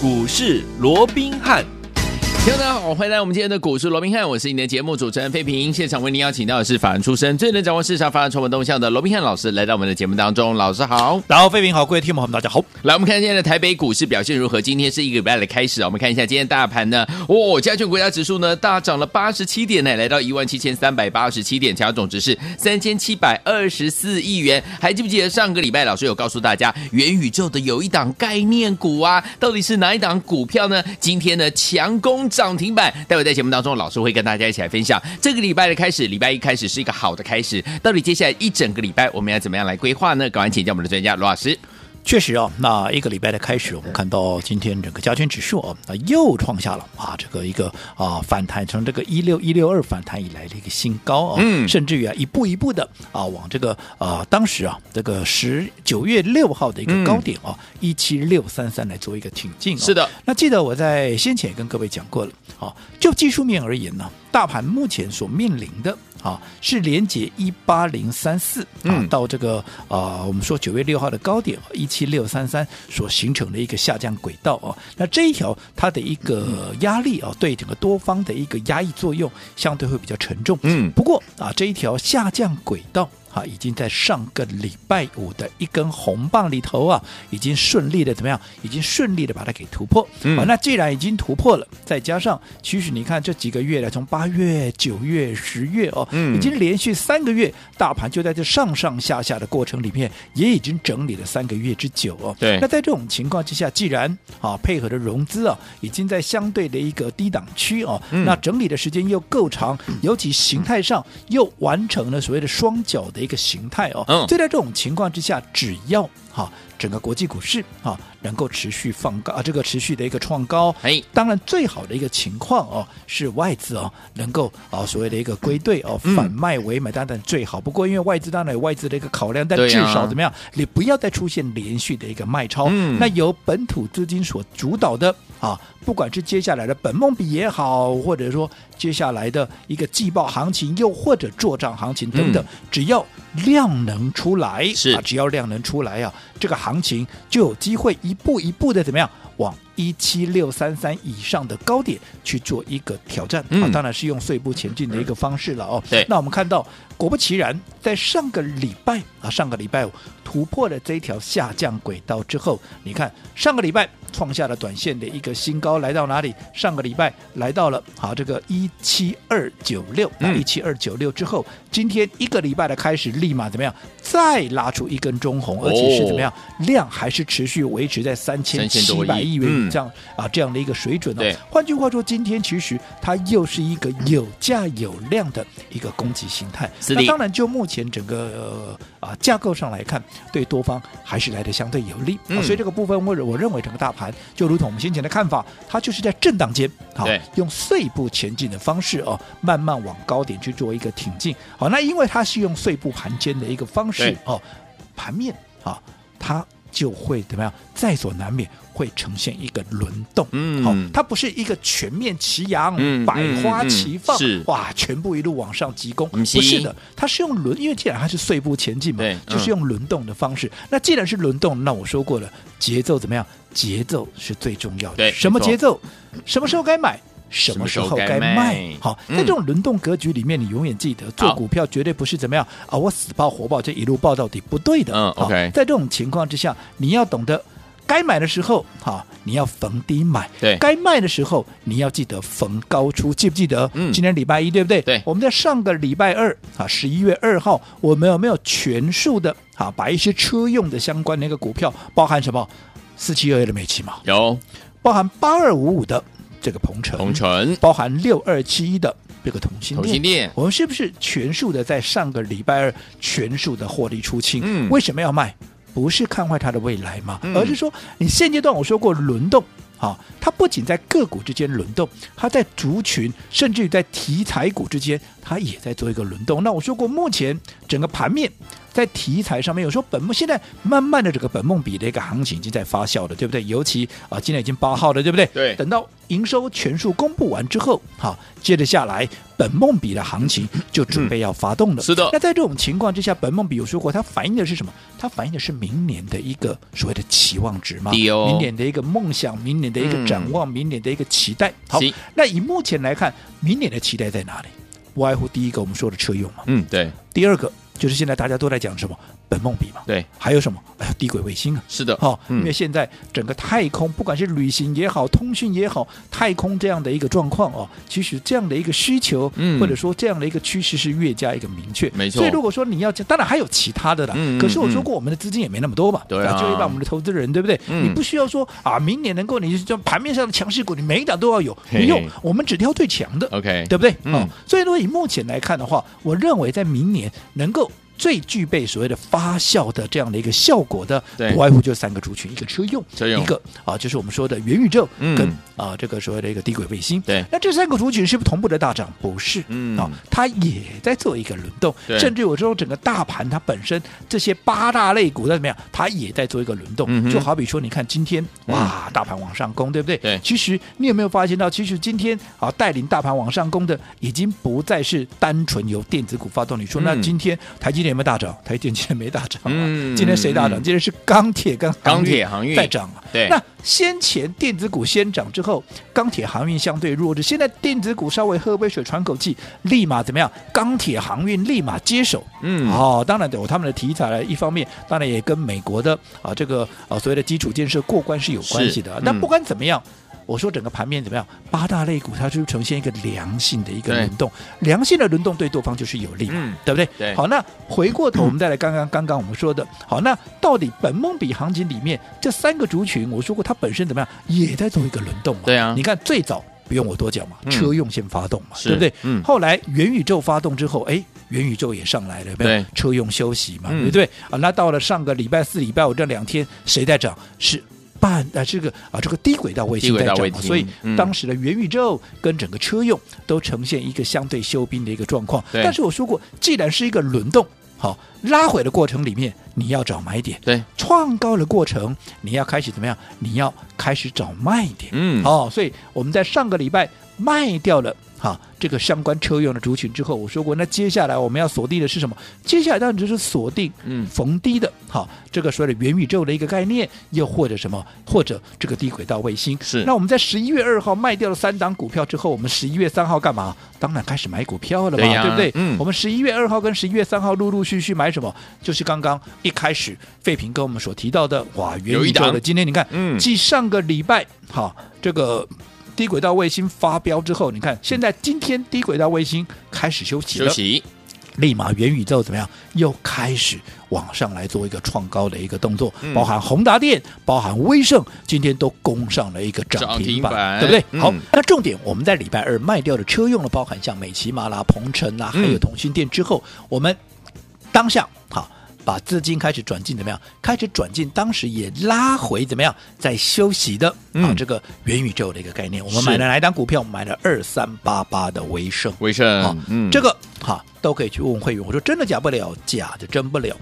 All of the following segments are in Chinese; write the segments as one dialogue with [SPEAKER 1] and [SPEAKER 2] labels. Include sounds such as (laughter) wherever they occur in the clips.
[SPEAKER 1] 股市罗宾汉。
[SPEAKER 2] 大家好，欢迎来到我们今天的股市罗宾汉，我是你的节目主持人费平。现场为您邀请到的是法人出身、最能掌握市场发展传闻动向的罗宾汉老师，来到我们的节目当中。老师好，
[SPEAKER 3] 然后费平好，各位听众朋友们大家好。
[SPEAKER 2] 来，我们看今天的台北股市表现如何？今天是一个礼拜的开始啊，我们看一下今天大盘呢，哦，加权国家指数呢大涨了八十七点呢，来到一万七千三百八十七点，成交总值是三千七百二十四亿元。还记不记得上个礼拜老师有告诉大家，元宇宙的有一档概念股啊，到底是哪一档股票呢？今天呢强攻涨停板。待会在节目当中，老师会跟大家一起来分享这个礼拜的开始，礼拜一开始是一个好的开始。到底接下来一整个礼拜我们要怎么样来规划呢？赶快请教我们的专家罗老师。
[SPEAKER 3] 确实啊，那一个礼拜的开始，我们看到今天整个加权指数啊，那又创下了啊这个一个啊反弹，从这个一六一六二反弹以来的一个新高啊，嗯，甚至于啊一步一步的啊往这个啊当时啊这个十九月六号的一个高点啊一七六三三来做一个挺进。
[SPEAKER 2] 是的，
[SPEAKER 3] 那记得我在先前也跟各位讲过了，啊，就技术面而言呢，大盘目前所面临的。啊，是连接一八零三四啊，到这个啊，我们说九月六号的高点一七六三三所形成的一个下降轨道啊，那这一条它的一个压力啊，对整个多方的一个压抑作用相对会比较沉重。嗯，不过啊，这一条下降轨道。啊，已经在上个礼拜五的一根红棒里头啊，已经顺利的怎么样？已经顺利的把它给突破。嗯，啊，那既然已经突破了，再加上其实你看这几个月来，从八月、九月、十月哦，嗯，已经连续三个月，大盘就在这上上下下的过程里面，也已经整理了三个月之久哦。对，那在这种情况之下，既然啊配合的融资啊，已经在相对的一个低档区哦，嗯，那整理的时间又够长，尤其形态上又完成了所谓的双脚的一个形态哦，所以在这种情况之下，只要哈整个国际股市啊能够持续放高啊，这个持续的一个创高，哎，当然最好的一个情况哦是外资哦能够啊所谓的一个归队哦反卖为买，当然最好。不过因为外资当然有外资的一个考量，但至少怎么样，你不要再出现连续的一个卖超，那由本土资金所主导的。啊，不管是接下来的本梦比也好，或者说接下来的一个季报行情，又或者做账行情等等，嗯、只要量能出来，是。啊，只要量能出来啊，这个行情就有机会一步一步的怎么样往一七六三三以上的高点去做一个挑战、嗯、啊，当然是用碎步前进的一个方式了哦。对，那我们看到果不其然，在上个礼拜啊，上个礼拜五突破了这一条下降轨道之后，你看上个礼拜。创下了短线的一个新高，来到哪里？上个礼拜来到了好这个一七二九六，那一七二九六之后，今天一个礼拜的开始，立马怎么样？再拉出一根中红，而且是怎么样？量还是持续维持在三千七百亿元以上啊这样的一个水准哦。换句话说，今天其实它又是一个有价有量的一个攻击形态。那当然，就目前整个、呃、啊架构上来看，对多方还是来的相对有利。所以这个部分，我我认为整个大。盘就如同我们先前的看法，它就是在震荡间，好，用碎步前进的方式哦，慢慢往高点去做一个挺进。好，那因为它是用碎步盘间的一个方式哦，盘面啊，它就会怎么样，在所难免会呈现一个轮动。嗯，好，它不是一个全面齐扬、嗯、百花齐放，是哇，全部一路往上急攻，不是的，它是用轮，因为既然它是碎步前进嘛，就是用轮动的方式。那既然是轮动，那我说过了，节奏怎么样？节奏是最重要的。什么节奏？什么时候该买？什么时候该卖？好，在这种轮动格局里面，你永远记得，做股票绝对不是怎么样啊，我死抱活抱这一路抱到底，不对的。嗯，OK。在这种情况之下，你要懂得该买的时候，哈，你要逢低买。对，该卖的时候，你要记得逢高出。记不记得？嗯，今天礼拜一，对不对？对。我们在上个礼拜二啊，十一月二号，我们有没有全数的啊，把一些车用的相关的一个股票，包含什么？四七二一的美琪嘛，有包含八二五五的这个鹏程，鹏程包含六二七一的这个同欣电，同欣电，我们是不是全数的在上个礼拜二全数的获利出清？嗯，为什么要卖？不是看坏它的未来吗？嗯、而是说你现阶段我说过轮动啊，它不仅在个股之间轮动，它在族群甚至于在题材股之间。它也在做一个轮动。那我说过，目前整个盘面在题材上面，有时候本梦现在慢慢的这个本梦比的一个行情已经在发酵了，对不对？尤其啊，今天已经八号了，对不对？
[SPEAKER 2] 对。
[SPEAKER 3] 等到营收全数公布完之后，好，接着下来本梦比的行情就准备要发动了。
[SPEAKER 2] 是的。
[SPEAKER 3] 那在这种情况之下，本梦比有说过，它反映的是什么？它反映的是明年的一个所谓的期望值嘛？明年的一个梦想，明年的一个展望，明年的一个期待。好，那以目前来看，明年的期待在哪里？不外乎第一个我们说的车用嘛，
[SPEAKER 2] 嗯，对。
[SPEAKER 3] 第二个就是现在大家都在讲什么本梦比嘛，
[SPEAKER 2] 对。
[SPEAKER 3] 还有什么？哎呀，低轨卫星啊，
[SPEAKER 2] 是的，
[SPEAKER 3] 哈、哦，因为现在整个太空，不管是旅行也好，通讯也好，太空这样的一个状况哦，其实这样的一个需求，嗯，或者说这样的一个趋势是越加一个明确，
[SPEAKER 2] 没错。
[SPEAKER 3] 所以如果说你要，当然还有其他的啦，嗯、可是我说过，我们的资金也没那么多嘛，
[SPEAKER 2] 对啊，
[SPEAKER 3] 就一般我们的投资人，对不对？嗯、你不需要说啊，明年能够你就盘面上的强势股，你每一档都要有，不用，我们只挑最强的
[SPEAKER 2] ，OK，
[SPEAKER 3] 对不对？
[SPEAKER 2] 嗯、
[SPEAKER 3] 哦，所以如果以目前来看的话，我认为在明年能够。最具备所谓的发酵的这样的一个效果的，不外乎就三个族群：一个车用，车用一个啊，就是我们说的元宇宙，跟、嗯、啊这个所谓的一个低轨卫星。
[SPEAKER 2] 对，
[SPEAKER 3] 那这三个族群是不是同步的大涨？不是，嗯啊，它也在做一个轮动，甚至有时候整个大盘它本身这些八大类股怎么样，它也在做一个轮动。嗯、就好比说，你看今天哇，大盘往上攻，对不对？
[SPEAKER 2] 对。
[SPEAKER 3] 其实你有没有发现到，其实今天啊带领大盘往上攻的，已经不再是单纯由电子股发动。你说、嗯、那今天台积电有没有大涨？台积电今天没大涨啊，嗯、今天谁大涨？今天是钢铁跟
[SPEAKER 2] 钢铁航运
[SPEAKER 3] 在涨啊。
[SPEAKER 2] 对，
[SPEAKER 3] 那先前电子股先涨之后，钢铁航运相对弱势。现在电子股稍微喝杯水喘口气，立马怎么样？钢铁航运立马接手。嗯，哦，当然有他们的题材了。一方面，当然也跟美国的啊这个啊所谓的基础建设过关是有关系的。嗯、不管怎么样。我说整个盘面怎么样？八大类股它就呈现一个良性的一个轮动，良性的轮动对多方就是有利嘛，嗯、对不对？
[SPEAKER 2] 对。
[SPEAKER 3] 好，那回过头我们再来刚刚刚刚我们说的，好，那到底本梦比行情里面这三个族群，我说过它本身怎么样，也在做一个轮动嘛？
[SPEAKER 2] 对啊。
[SPEAKER 3] 你看最早不用我多讲嘛，
[SPEAKER 2] 嗯、
[SPEAKER 3] 车用先发动嘛，对不对？嗯。后来元宇宙发动之后，哎，元宇宙也上来了，对不对？车用休息嘛，对不对？啊，那到了上个礼拜四、礼拜五这两天，谁在涨？是。半啊，这个啊，这个低轨道卫星在涨，所以当时的元宇宙跟整个车用都呈现一个相对休兵的一个状况。但是我说过，既然是一个轮动，好拉回的过程里面，你要找买点；
[SPEAKER 2] 对，
[SPEAKER 3] 创高的过程，你要开始怎么样？你要开始找卖点。嗯，好，所以我们在上个礼拜卖掉了。哈，这个相关车用的族群之后，我说过，那接下来我们要锁定的是什么？接下来当然就是锁定，嗯，逢低的，好，这个所谓的元宇宙的一个概念，又或者什么，或者这个低轨道卫星。
[SPEAKER 2] 是。
[SPEAKER 3] 那我们在十一月二号卖掉了三档股票之后，我们十一月三号干嘛？当然开始买股票了嘛，对，不对？嗯。我们十一月二号跟十一月三号陆陆续续买什么？就是刚刚一开始费平跟我们所提到的，哇，元宇宙的。今天你看，嗯，继上个礼拜，好，这个。低轨道卫星发飙之后，你看现在今天低轨道卫星开始休息了，
[SPEAKER 2] 休息，
[SPEAKER 3] 立马元宇宙怎么样？又开始往上来做一个创高的一个动作，嗯、包含宏达电，包含威盛，今天都攻上了一个涨停板，
[SPEAKER 2] 板
[SPEAKER 3] 对不对？
[SPEAKER 2] 嗯、
[SPEAKER 3] 好，那重点我们在礼拜二卖掉的车用了，包含像美琪玛啦、鹏程啦，还有同心电之后，嗯、我们当下好。把资金开始转进怎么样？开始转进，当时也拉回怎么样？在休息的、嗯、啊，这个元宇宙的一个概念，我们买了哪一档股票？我们买了二三八八的威盛，
[SPEAKER 2] 威盛
[SPEAKER 3] 啊，嗯，这个哈都可以去问会员。我说真的假不了，假的真不了。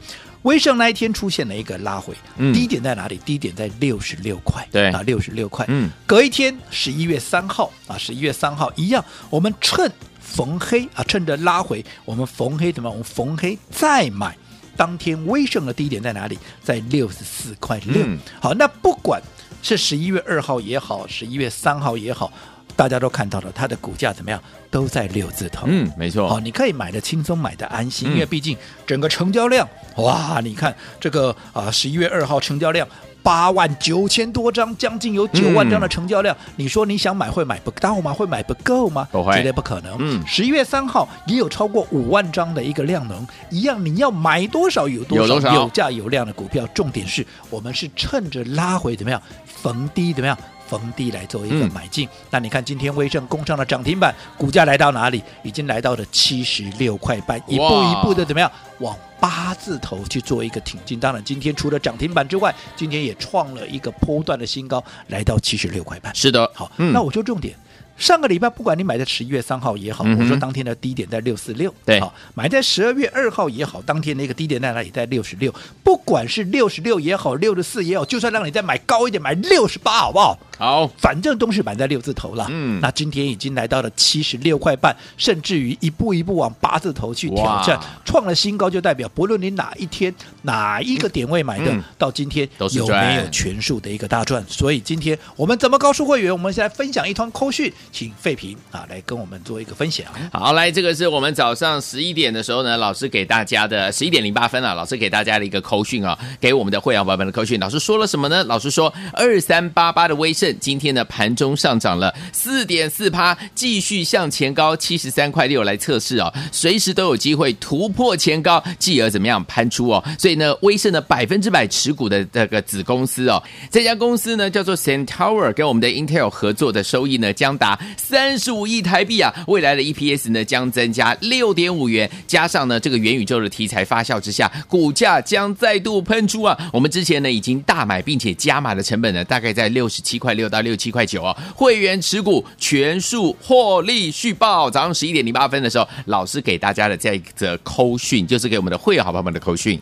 [SPEAKER 3] 威盛那一天出现了一个拉回，嗯、低点在哪里？低点在六十六块，
[SPEAKER 2] 对
[SPEAKER 3] 啊，六十六块。
[SPEAKER 2] 嗯，
[SPEAKER 3] 隔一天十一月三号啊，十一月三号一样，我们趁逢黑啊，趁着拉回，我们逢黑怎么样？我们逢黑再买。当天威盛的低点在哪里？在六十四块六。嗯、好，那不管是十一月二号也好，十一月三号也好，大家都看到了它的股价怎么样？都在六字头。
[SPEAKER 2] 嗯，没错。
[SPEAKER 3] 好，你可以买的轻松，买的安心，嗯、因为毕竟整个成交量，哇，你看这个啊，十一月二号成交量。八万九千多张，将近有九万张的成交量。嗯、你说你想买会买不到吗？会买不够吗？
[SPEAKER 2] 不会，
[SPEAKER 3] 绝对不可能。
[SPEAKER 2] 嗯，
[SPEAKER 3] 十一月三号也有超过五万张的一个量能，一样你要买多少有多少，有，多少有价有量的股票。重点是我们是趁着拉回怎么样，逢低怎么样？逢低来做一个买进，嗯、那你看今天威盛攻上了涨停板，股价来到哪里？已经来到了七十六块半，一步一步的怎么样往八字头去做一个挺进？当然，今天除了涨停板之外，今天也创了一个波段的新高，来到七十六块半。
[SPEAKER 2] 是的，
[SPEAKER 3] 好，嗯、那我就重点上个礼拜不管你买在十一月三号也好，我说当天的低点在六四六，
[SPEAKER 2] 对，
[SPEAKER 3] 好，买在十二月二号也好，当天的一个低点在哪里？在六十六，不管是六十六也好，六十四也好，就算让你再买高一点，买六十八，好不好？
[SPEAKER 2] 好，
[SPEAKER 3] 反正都是买在六字头了。
[SPEAKER 2] 嗯，
[SPEAKER 3] 那今天已经来到了七十六块半，甚至于一步一步往八字头去挑战，创了新高，就代表不论你哪一天哪一个点位买的，嗯、到今天有没有全数的一个大赚？所以今天我们怎么告诉会员？我们现在分享一通扣讯，请费平啊来跟我们做一个分享。
[SPEAKER 2] 好，来，这个是我们早上十一点的时候呢，老师给大家的十一点零八分啊，老师给大家的一个扣讯啊，给我们的会员伙伴的扣讯。老师说了什么呢？老师说二三八八的威盛。今天的盘中上涨了四点四趴，继续向前高七十三块六来测试哦，随时都有机会突破前高，继而怎么样攀出哦？所以呢，威盛的百分之百持股的这个子公司哦，这家公司呢叫做 Centaur，跟我们的 Intel 合作的收益呢将达三十五亿台币啊，未来的 EPS 呢将增加六点五元，加上呢这个元宇宙的题材发酵之下，股价将再度喷出啊！我们之前呢已经大买并且加码的成本呢大概在六十七块六。到六七块九哦，会员持股全数获利续报。早上十一点零八分的时候，老师给大家的这一则扣讯，就是给我们的会员好朋友们的扣讯。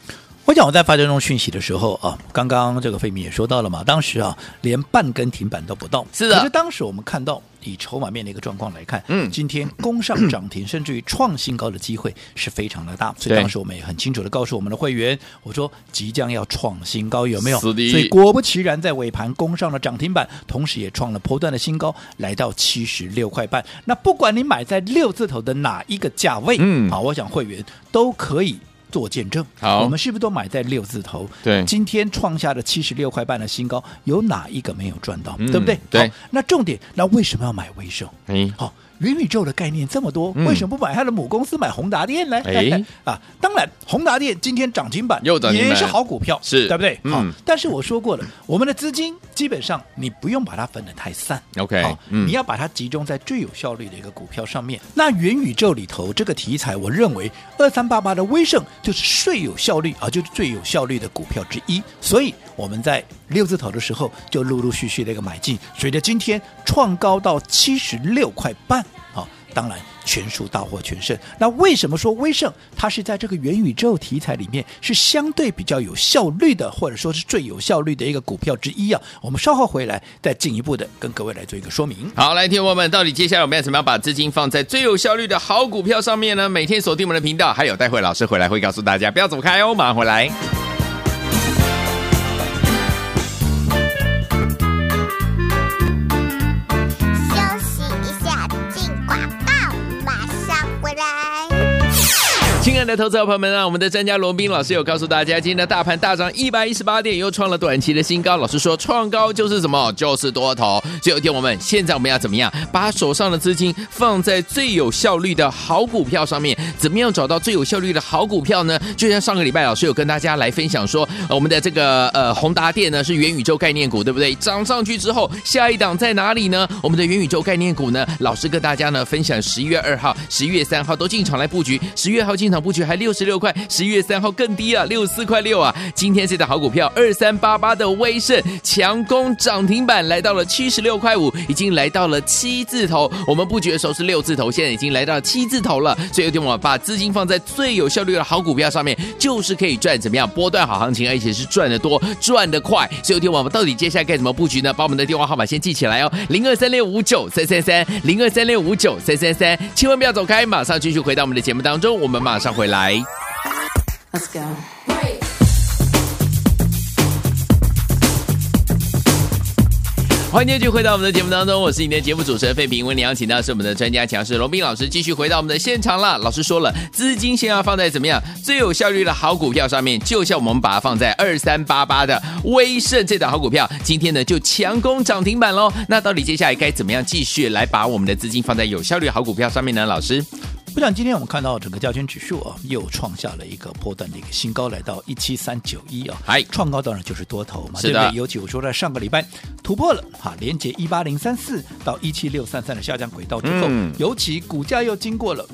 [SPEAKER 3] 我想我在发这种讯息的时候啊，刚刚这个费米也说到了嘛，当时啊连半根停板都不到。
[SPEAKER 2] 是的，
[SPEAKER 3] 可是当时我们看到。以筹码面的一个状况来看，嗯，今天攻上涨停，甚至于创新高的机会是非常的大。所以当时我们也很清楚的告诉我们的会员，我说即将要创新高，有没有？所以果不其然，在尾盘攻上了涨停板，同时也创了波段的新高，来到七十六块半。那不管你买在六字头的哪一个价位，嗯，好，我想会员都可以。做见证，好，我们是不是都买在六字头？
[SPEAKER 2] 对，
[SPEAKER 3] 今天创下的七十六块半的新高，有哪一个没有赚到？嗯、对不对？
[SPEAKER 2] 对，
[SPEAKER 3] 那重点，那为什么要买微胜？嗯，好。元宇宙的概念这么多，为什么不买它的母公司买宏达电呢？哎 (laughs) 啊，当然，宏达电今天涨停板也是好股票，是对不对？好，但是我说过了，我们的资金基本上你不用把它分得太散
[SPEAKER 2] ，OK，好，
[SPEAKER 3] 你要把它集中在最有效率的一个股票上面。那元宇宙里头这个题材，我认为二三八八的威盛就是最有效率啊，就是最有效率的股票之一。所以我们在六字头的时候就陆陆续续的一个买进，随着今天创高到七十六块半。当然全数大获全胜。那为什么说威盛它是在这个元宇宙题材里面是相对比较有效率的，或者说是最有效率的一个股票之一啊？我们稍后回来再进一步的跟各位来做一个说明。
[SPEAKER 2] 好，来，听众朋友们，到底接下来我们要怎么样把资金放在最有效率的好股票上面呢？每天锁定我们的频道，还有待会老师回来会告诉大家，不要走开哦，马上回来。亲爱的投资者朋友们啊，我们的专家罗宾老师有告诉大家，今天的大盘大涨一百一十八点，又创了短期的新高。老师说，创高就是什么？就是多头。所以有一天我们现在我们要怎么样？把手上的资金放在最有效率的好股票上面。怎么样找到最有效率的好股票呢？就像上个礼拜老师有跟大家来分享说，我们的这个呃宏达电呢是元宇宙概念股，对不对？涨上去之后，下一档在哪里呢？我们的元宇宙概念股呢，老师跟大家呢分享十一月二号、十一月三号都进场来布局，十月号进场场。布局还六十六块，十一月三号更低啊，六十四块六啊。今天这档好股票二三八八的威盛强攻涨停板，来到了七十六块五，已经来到了七字头。我们布局的时候是六字头，现在已经来到七字头了。所以有天我们把资金放在最有效率的好股票上面，就是可以赚怎么样波段好行情，而且是赚得多、赚得快。所以有天我们到底接下来该怎么布局呢？把我们的电话号码先记起来哦，零二三六五九三三三，零二三六五九三三三，千万不要走开，马上继续回到我们的节目当中，我们马上。回来，Let's go。欢迎继续回到我们的节目当中，我是你的节目主持人费平。为你邀请到是我们的专家强势龙斌老师，继续回到我们的现场啦。老师说了，资金先要放在怎么样最有效率的好股票上面，就像我们把它放在二三八八的威盛这档好股票，今天呢就强攻涨停板喽。那到底接下来该怎么样继续来把我们的资金放在有效率好股票上面呢？老师？
[SPEAKER 3] 我想今天我们看到整个加权指数啊，又创下了一个波段的一个新高，来到一七三九一啊，
[SPEAKER 2] 哎，
[SPEAKER 3] 创高当然就是多头嘛，对不对？尤其我说在上个礼拜突破了哈，连接一八零三四到一七六三三的下降轨道之后，嗯、尤其股价又经过了，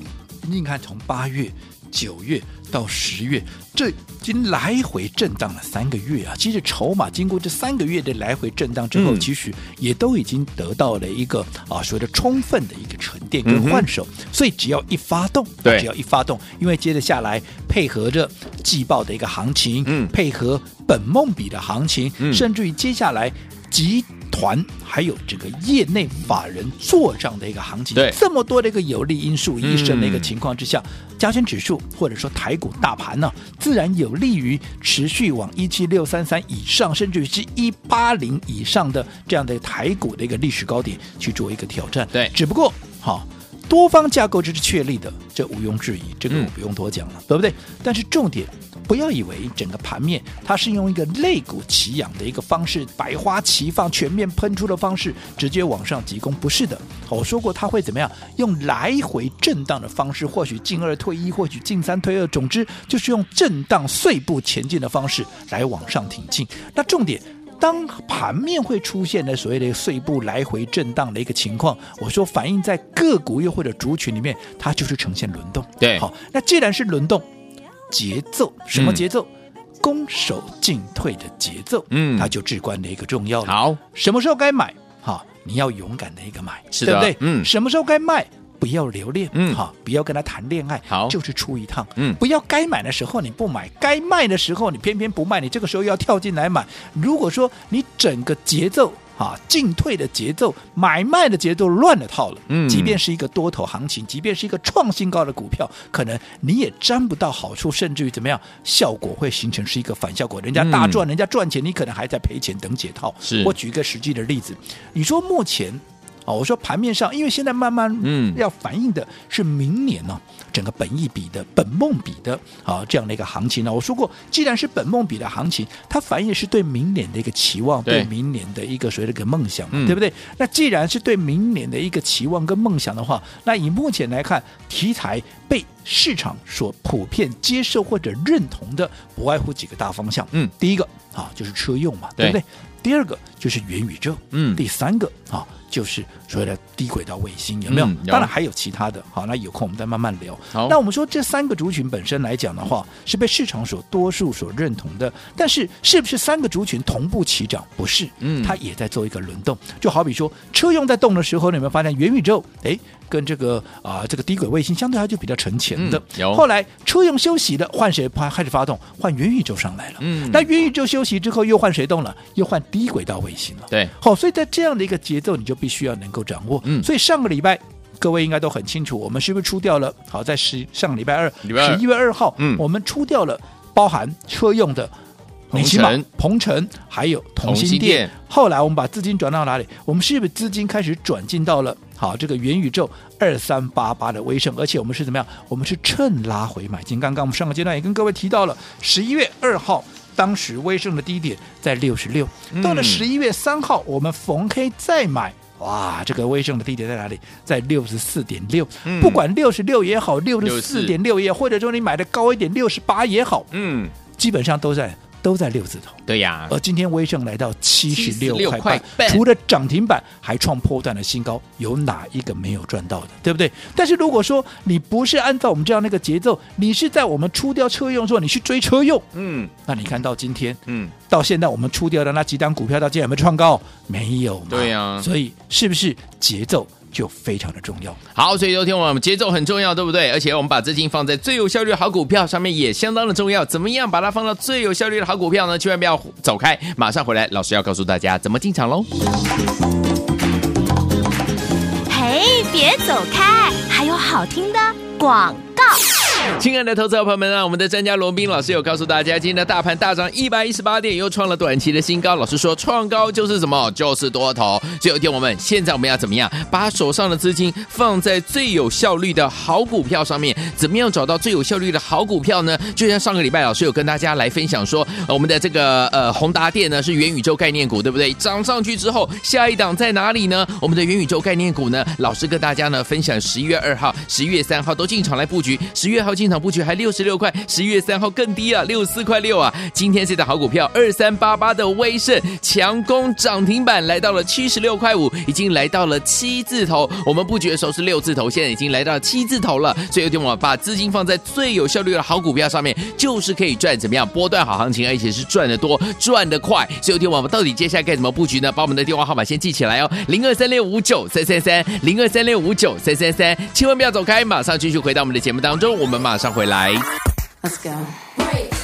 [SPEAKER 3] 你看从八月、九月。到十月，这已经来回震荡了三个月啊。其实筹码经过这三个月的来回震荡之后，嗯、其实也都已经得到了一个啊所谓的充分的一个沉淀跟换手。嗯、所以只要一发动，
[SPEAKER 2] 对，
[SPEAKER 3] 只要一发动，因为接着下来配合着季报的一个行情，嗯，配合本梦比的行情，嗯、甚至于接下来集团还有这个业内法人做账的一个行情，
[SPEAKER 2] 对，
[SPEAKER 3] 这么多的一个有利因素一生的一个情况之下，嗯、加权指数或者说台股大盘呢，自然有利于持续往一七六三三以上，甚至于是一八零以上的这样的台股的一个历史高点去做一个挑战。
[SPEAKER 2] 对，
[SPEAKER 3] 只不过好。多方架构这是确立的，这毋庸置疑，这个我不用多讲了，嗯、对不对？但是重点，不要以为整个盘面它是用一个肋骨齐扬的一个方式，百花齐放、全面喷出的方式，直接往上急攻，不是的。我说过，它会怎么样？用来回震荡的方式，或许进二退一，或许进三退二，总之就是用震荡碎步前进的方式来往上挺进。那重点。当盘面会出现的所谓的碎步来回震荡的一个情况，我说反映在个股又或者族群里面，它就是呈现轮动。
[SPEAKER 2] 对，
[SPEAKER 3] 好，那既然是轮动，节奏什么节奏？嗯、攻守进退的节奏，嗯，它就至关的一个重要了。
[SPEAKER 2] 好，
[SPEAKER 3] 什么时候该买？好，你要勇敢的一个买，
[SPEAKER 2] 是的
[SPEAKER 3] 对不对？
[SPEAKER 2] 嗯，
[SPEAKER 3] 什么时候该卖？不要留恋，
[SPEAKER 2] 嗯，
[SPEAKER 3] 好，不要跟他谈恋爱，
[SPEAKER 2] 好，
[SPEAKER 3] 就是出一趟，
[SPEAKER 2] 嗯，
[SPEAKER 3] 不要该买的时候你不买，该卖的时候你偏偏不卖，你这个时候要跳进来买。如果说你整个节奏啊进退的节奏、买卖的节奏乱了套了，嗯，即便是一个多头行情，即便是一个创新高的股票，可能你也沾不到好处，甚至于怎么样，效果会形成是一个反效果。人家大赚，嗯、人家赚钱，你可能还在赔钱等解套。
[SPEAKER 2] 是
[SPEAKER 3] 我举一个实际的例子，你说目前。我说盘面上，因为现在慢慢嗯要反映的是明年呢、嗯、整个本益比的本梦比的啊这样的一个行情呢。我说过，既然是本梦比的行情，它反映的是对明年的一个期望，对，对明年的一个所谓的一个梦想，嗯、对不对？那既然是对明年的一个期望跟梦想的话，那以目前来看，题材被市场所普遍接受或者认同的，不外乎几个大方向。嗯，第一个啊就是车用嘛，对，对不对？第二个就是元宇宙，嗯，第三个啊。就是所谓的低轨道卫星有没有？嗯、有当然还有其他的。好，那有空我们再慢慢聊。好，那我们说这三个族群本身来讲的话，是被市场所多数所认同的。但是是不是三个族群同步起涨？不是，嗯，它也在做一个轮动。就好比说车用在动的时候，你有没有发现元宇宙？哎。跟这个啊，这个低轨卫星相对它就比较沉潜的。后来车用休息的，换谁开始发动？换元宇宙上来了。嗯，那元宇宙休息之后，又换谁动了？又换低轨道卫星了。
[SPEAKER 2] 对，
[SPEAKER 3] 好，所以在这样的一个节奏，你就必须要能够掌握。嗯，所以上个礼拜各位应该都很清楚，我们是不是出掉了？好，在十上个礼拜二，十一月二号，嗯，我们出掉了包含车用的。你起码鹏程还有同心店，后来我们把资金转到哪里？我们是不是资金开始转进到了好这个元宇宙二三八八的威盛？而且我们是怎么样？我们是趁拉回买进。刚刚我们上个阶段也跟各位提到了，十一月二号当时威盛的低点在六十六，到了十一月三号我们逢黑再买，哇，这个威盛的低点在哪里？在六十四点六。不管六十六也好，六十四点六也好，或者说你买的高一点六十八也好，嗯，基本上都在。都在六字头，
[SPEAKER 2] 对呀。
[SPEAKER 3] 而今天威盛来到七十六块半，除了涨停板，还创破断的新高，有哪一个没有赚到的？对不对？但是如果说你不是按照我们这样那个节奏，你是在我们出掉车用的时候，你去追车用，嗯，那你看到今天，嗯，到现在我们出掉的那几档股票，到今天有没有创高？没有，
[SPEAKER 2] 对呀。
[SPEAKER 3] 所以是不是节奏？就非常的重要。
[SPEAKER 2] 好，所以昨天我们节奏很重要，对不对？而且我们把资金放在最有效率的好股票上面也相当的重要。怎么样把它放到最有效率的好股票呢？千万不要走开，马上回来，老师要告诉大家怎么进场喽。
[SPEAKER 4] 嘿，别走开，还有好听的广告。
[SPEAKER 2] 亲爱的投资者朋友们啊，我们的专家罗宾老师有告诉大家，今天的大盘大涨一百一十八点，又创了短期的新高。老师说，创高就是什么？就是多头。所以有一天我们现在我们要怎么样，把手上的资金放在最有效率的好股票上面？怎么样找到最有效率的好股票呢？就像上个礼拜老师有跟大家来分享说，我们的这个呃宏达电呢是元宇宙概念股，对不对？涨上去之后，下一档在哪里呢？我们的元宇宙概念股呢，老师跟大家呢分享十一月二号、十一月三号都进场来布局，十月
[SPEAKER 5] 号。进场布局还六十六块，十一月三号更低啊，六十四块六啊。今天这档好股票二三八八的威盛强攻涨停板，来到了七十六块五，已经来到了七字头。我们布局的时候是六字头，现在已经来到了七字头了。所以有天我把资金放在最有效率的好股票上面，就是可以赚怎么样波段好行情，而且是赚得多、赚得快。所以有天我们到底接下来该怎么布局呢？把我们的电话号码先记起来哦，零二三六五九三三三，零二三六五九三三三，千万不要走开，马上继续回到我们的节目当中，我们马上回来。Let's go.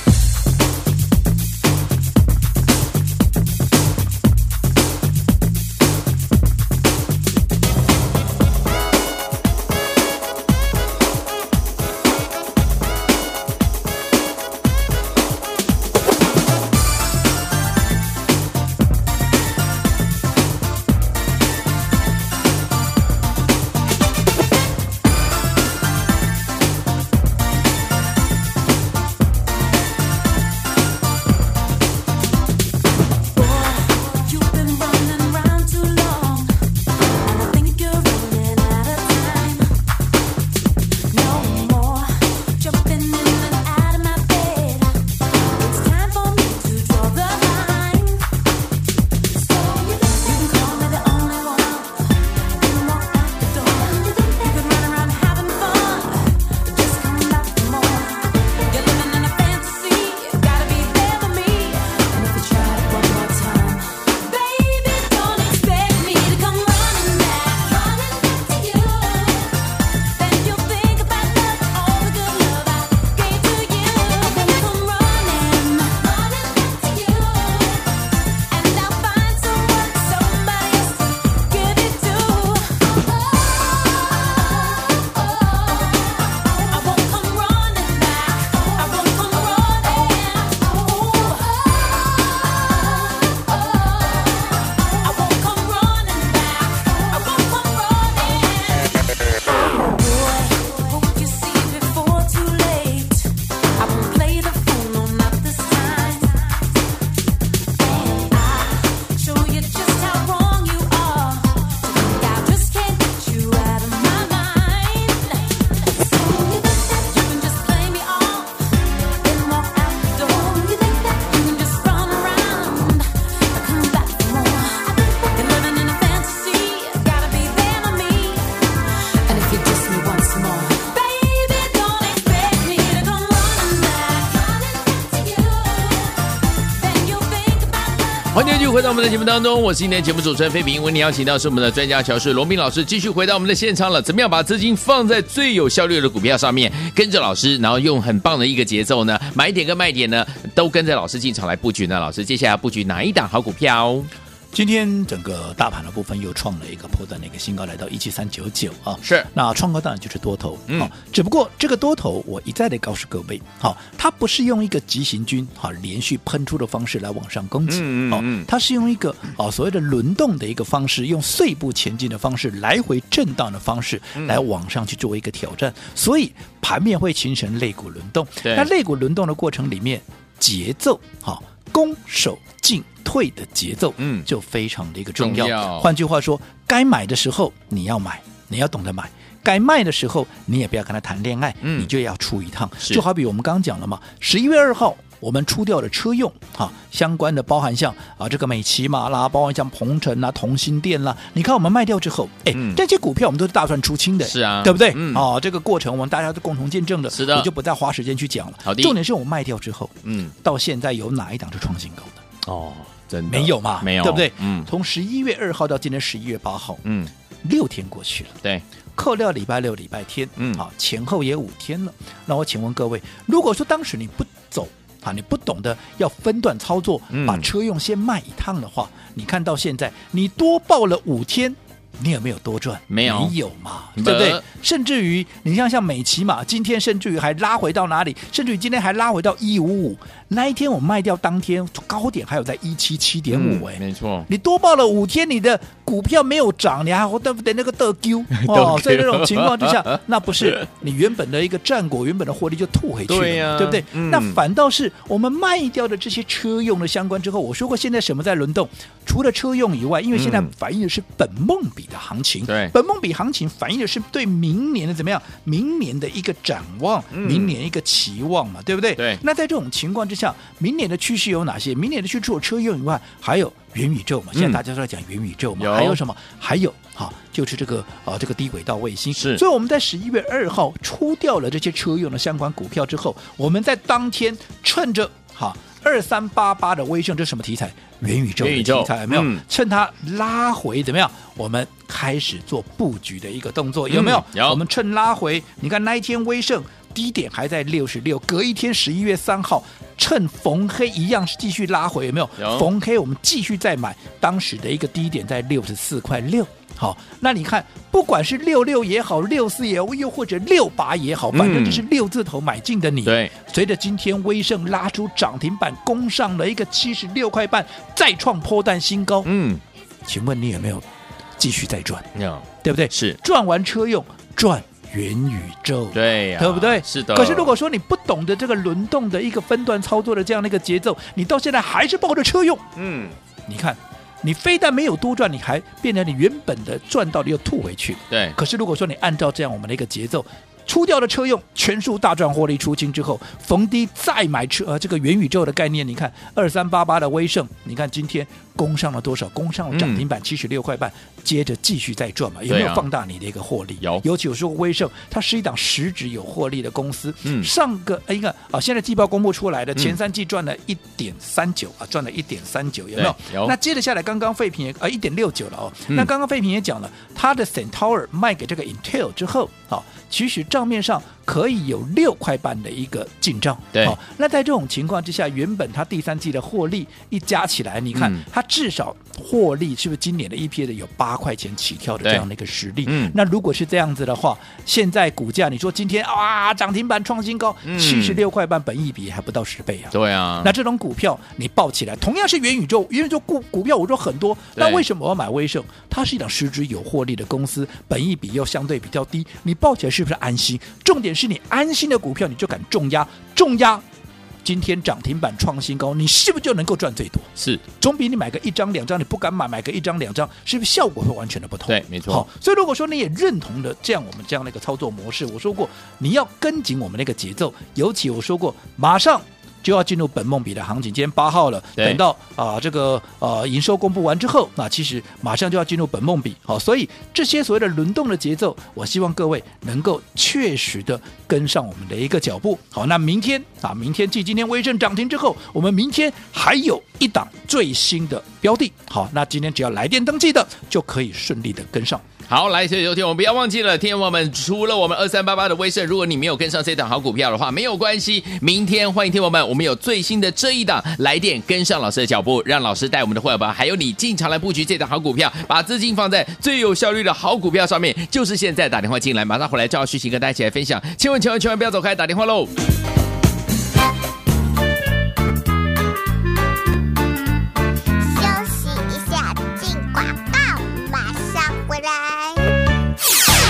[SPEAKER 5] 们的节目当中，我是今天节目主持人费平。为你邀请到是我们的专家乔氏罗宾老师，继续回到我们的现场了。怎么样把资金放在最有效率的股票上面？跟着老师，然后用很棒的一个节奏呢，买点跟卖点呢，都跟着老师进场来布局呢。老师，接下来布局哪一档好股票？
[SPEAKER 3] 今天整个大盘的部分又创了一个破段的一个新高，来到一七三九九啊。
[SPEAKER 5] 是，那
[SPEAKER 3] 创高当然就是多头，嗯、哦，只不过这个多头我一再的告诉各位，好、哦，它不是用一个急行军哈、哦、连续喷出的方式来往上攻击，嗯嗯，哦，它是用一个哦所谓的轮动的一个方式，用碎步前进的方式，来回震荡的方式来往上去做一个挑战，嗯、所以盘面会形成肋骨轮动。
[SPEAKER 5] 对，
[SPEAKER 3] 那肋骨轮动的过程里面，节奏哈。哦攻守进退的节奏，嗯，就非常的一个重要。
[SPEAKER 5] 重要。
[SPEAKER 3] 换句话说，该买的时候你要买，你要懂得买；该卖的时候，你也不要跟他谈恋爱，嗯，你就要出一趟。就好比我们刚刚讲了嘛，十一月二号。我们出掉的车用啊相关的包含像啊这个美琪玛啦，包含像鹏程啦、同心店啦，你看我们卖掉之后，哎、嗯，这些股票我们都是大赚出清的，
[SPEAKER 5] 是啊，
[SPEAKER 3] 对不对？
[SPEAKER 5] 嗯，
[SPEAKER 3] 哦，这个过程我们大家都共同见证的，
[SPEAKER 5] 是的，
[SPEAKER 3] 我就不再花时间去讲了。
[SPEAKER 5] 好的，
[SPEAKER 3] 重点是我们卖掉之后，
[SPEAKER 5] 嗯，
[SPEAKER 3] 到现在有哪一档是创新高的？
[SPEAKER 5] 哦，真的
[SPEAKER 3] 没有嘛？
[SPEAKER 5] 没有，
[SPEAKER 3] 对不对？
[SPEAKER 5] 嗯，
[SPEAKER 3] 从十一月二号到今天十一月八号，
[SPEAKER 5] 嗯，
[SPEAKER 3] 六天过去了，
[SPEAKER 5] 对，
[SPEAKER 3] 扣掉礼拜六、礼拜天，
[SPEAKER 5] 嗯，
[SPEAKER 3] 好，前后也五天了。那我请问各位，如果说当时你不走，啊，你不懂得要分段操作，把车用先卖一趟的话，嗯、你看到现在你多报了五天。你有没有多赚？
[SPEAKER 5] 没有，
[SPEAKER 3] 你有嘛，对不对？甚至于你像像美琪嘛，今天甚至于还拉回到哪里？甚至于今天还拉回到一五五。那一天我卖掉当天高点还有在一七七点五，哎，
[SPEAKER 5] 没错。
[SPEAKER 3] 你多报了五天，你的股票没有涨，你还对不对？那个得丢 (laughs) 哦。在这种情况之下，(laughs) 那不是你原本的一个战果，原本的获利就吐回去了，对不对？嗯、那反倒是我们卖掉的这些车用的相关之后，我说过，现在什么在轮动？除了车用以外，因为现在反映的是本梦比。的行情。
[SPEAKER 2] 对，
[SPEAKER 3] 本梦比行情反映的是对明年的怎么样？明年的一个展望，
[SPEAKER 2] 嗯、
[SPEAKER 3] 明年一个期望嘛，对不对？
[SPEAKER 2] 对。
[SPEAKER 3] 那在这种情况之下，明年的趋势有哪些？明年的趋势除了车用以外，还有元宇宙嘛？现在大家都在讲元宇宙嘛？
[SPEAKER 2] 有
[SPEAKER 3] 还有什么？还有哈，就是这个啊，这个低轨道卫星。
[SPEAKER 2] 是。
[SPEAKER 3] 所以我们在十一月二号出掉了这些车用的相关股票之后，我们在当天趁着哈二三八八的威盛，这是什么题材？元宇宙的题材有没有？嗯、趁它拉回怎么样？我们开始做布局的一个动作，有没有？
[SPEAKER 2] 嗯、有。
[SPEAKER 3] 我们趁拉回，你看那一天威盛低点还在六十六，隔一天十一月三号趁逢黑一样是继续拉回，有没有？
[SPEAKER 2] 有。
[SPEAKER 3] 逢黑我们继续再买，当时的一个低点在六十四块六。好，那你看，不管是六六也好，六四也好，又或者六八也好，反正就是六字头买进的你。对、嗯，随着今天威盛拉出涨停板，攻上了一个七十六块半，再创破蛋新高。嗯，请问你有没有继续再赚？有，对不对？
[SPEAKER 2] 是
[SPEAKER 3] 赚完车用，赚元宇宙，
[SPEAKER 2] 对呀、啊，
[SPEAKER 3] 对不对？
[SPEAKER 2] 是的。
[SPEAKER 3] 可是如果说你不懂得这个轮动的一个分段操作的这样的一个节奏，你到现在还是抱着车用，嗯，你看。你非但没有多赚，你还变成你原本的赚到的又吐回去。
[SPEAKER 2] 对。
[SPEAKER 3] 可是如果说你按照这样我们的一个节奏，出掉的车用全数大赚获利出清之后，逢低再买车，呃，这个元宇宙的概念，你看二三八八的威盛，你看今天攻上了多少？攻上了涨停板七十六块半，嗯、接着继续再赚嘛？有没有放大你的一个获利？
[SPEAKER 2] 有。
[SPEAKER 3] 尤其有说威盛，它是一档实质有获利的公司。
[SPEAKER 2] 嗯。
[SPEAKER 3] 上个一个啊，现在季报公布出来的前三季赚了一点三九啊，赚了一点三九，有没有？
[SPEAKER 2] 有。
[SPEAKER 3] 那接着下来，刚刚废品也啊一点六九了哦。嗯、那刚刚废品也讲了，它的 Centaur 卖给这个 Intel 之后，好、啊。许许账面上可以有六块半的一个进账，
[SPEAKER 2] 对、
[SPEAKER 3] 哦。那在这种情况之下，原本它第三季的获利一加起来，你看、嗯、它至少获利是不是今年的 EPS 的有八块钱起跳的这样的一个实力？嗯。那如果是这样子的话，现在股价你说今天啊涨停板创新高，七十六块半，本益比还不到十倍啊。
[SPEAKER 2] 对啊。
[SPEAKER 3] 那这种股票你抱起来，同样是元宇宙，元宇宙股股票我说很多，那为什么我要买威盛？它是一档实质有获利的公司，本益比又相对比较低，你抱起来。是不是安心？重点是你安心的股票，你就敢重压，重压。今天涨停板创新高，你是不是就能够赚最多？
[SPEAKER 2] 是，
[SPEAKER 3] 总比你买个一张两张，你不敢买，买个一张两张，是不是效果会完全的不同？
[SPEAKER 2] 对，没错。
[SPEAKER 3] 好，所以如果说你也认同的这样我们这样的一个操作模式，我说过你要跟紧我们那个节奏，尤其我说过马上。就要进入本梦比的行情，今天八号了，等到啊、呃、这个呃营收公布完之后，那其实马上就要进入本梦比，好，所以这些所谓的轮动的节奏，我希望各位能够确实的跟上我们的一个脚步，好，那明天啊，明天继今天微盛涨停之后，我们明天还有一档最新的标的，好，那今天只要来电登记的就可以顺利的跟上。
[SPEAKER 2] 好，来，所以昨天我们不要忘记了，天王们，除了我们二三八八的威盛，如果你没有跟上这档好股票的话，没有关系，明天欢迎天王们，我们有最新的这一档来电，跟上老师的脚步，让老师带我们的会员们，还有你进场来布局这档好股票，把资金放在最有效率的好股票上面，就是现在打电话进来，马上回来，赵旭晴跟大家一起来分享，千万千万千万不要走开，打电话喽。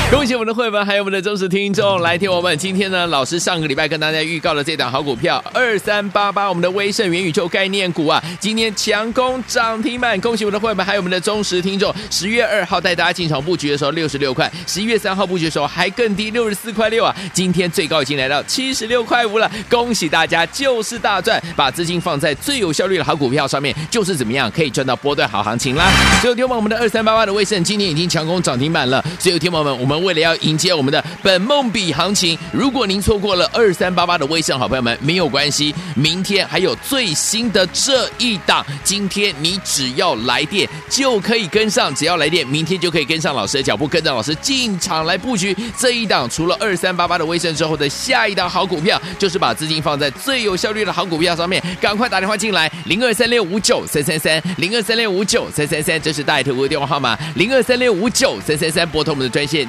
[SPEAKER 2] (laughs) 恭喜我们的会员，还有我们的忠实听众，来听我们今天呢，老师上个礼拜跟大家预告的这档好股票二三八八，我们的威盛元宇宙概念股啊，今天强攻涨停板。恭喜我们的会员，还有我们的忠实听众。十月二号带大家进场布局的时候六十六块，十一月三号布局的时候还更低六十四块六啊，今天最高已经来到七十六块五了。恭喜大家，就是大赚，把资金放在最有效率的好股票上面，就是怎么样可以赚到波段好行情啦。所有听众们，我们的二三八八的威盛今天已经强攻涨停板了。所有听众们，我们。为了要迎接我们的本梦比行情，如果您错过了二三八八的威盛，好朋友们没有关系，明天还有最新的这一档，今天你只要来电就可以跟上，只要来电，明天就可以跟上老师的脚步，跟着老师进场来布局这一档。除了二三八八的威盛之后的下一档好股票，就是把资金放在最有效率的好股票上面。赶快打电话进来，零二三六五九三三三，零二三六五九三三三，这是大头的电话号码，零二三六五九三三三，拨通我们的专线。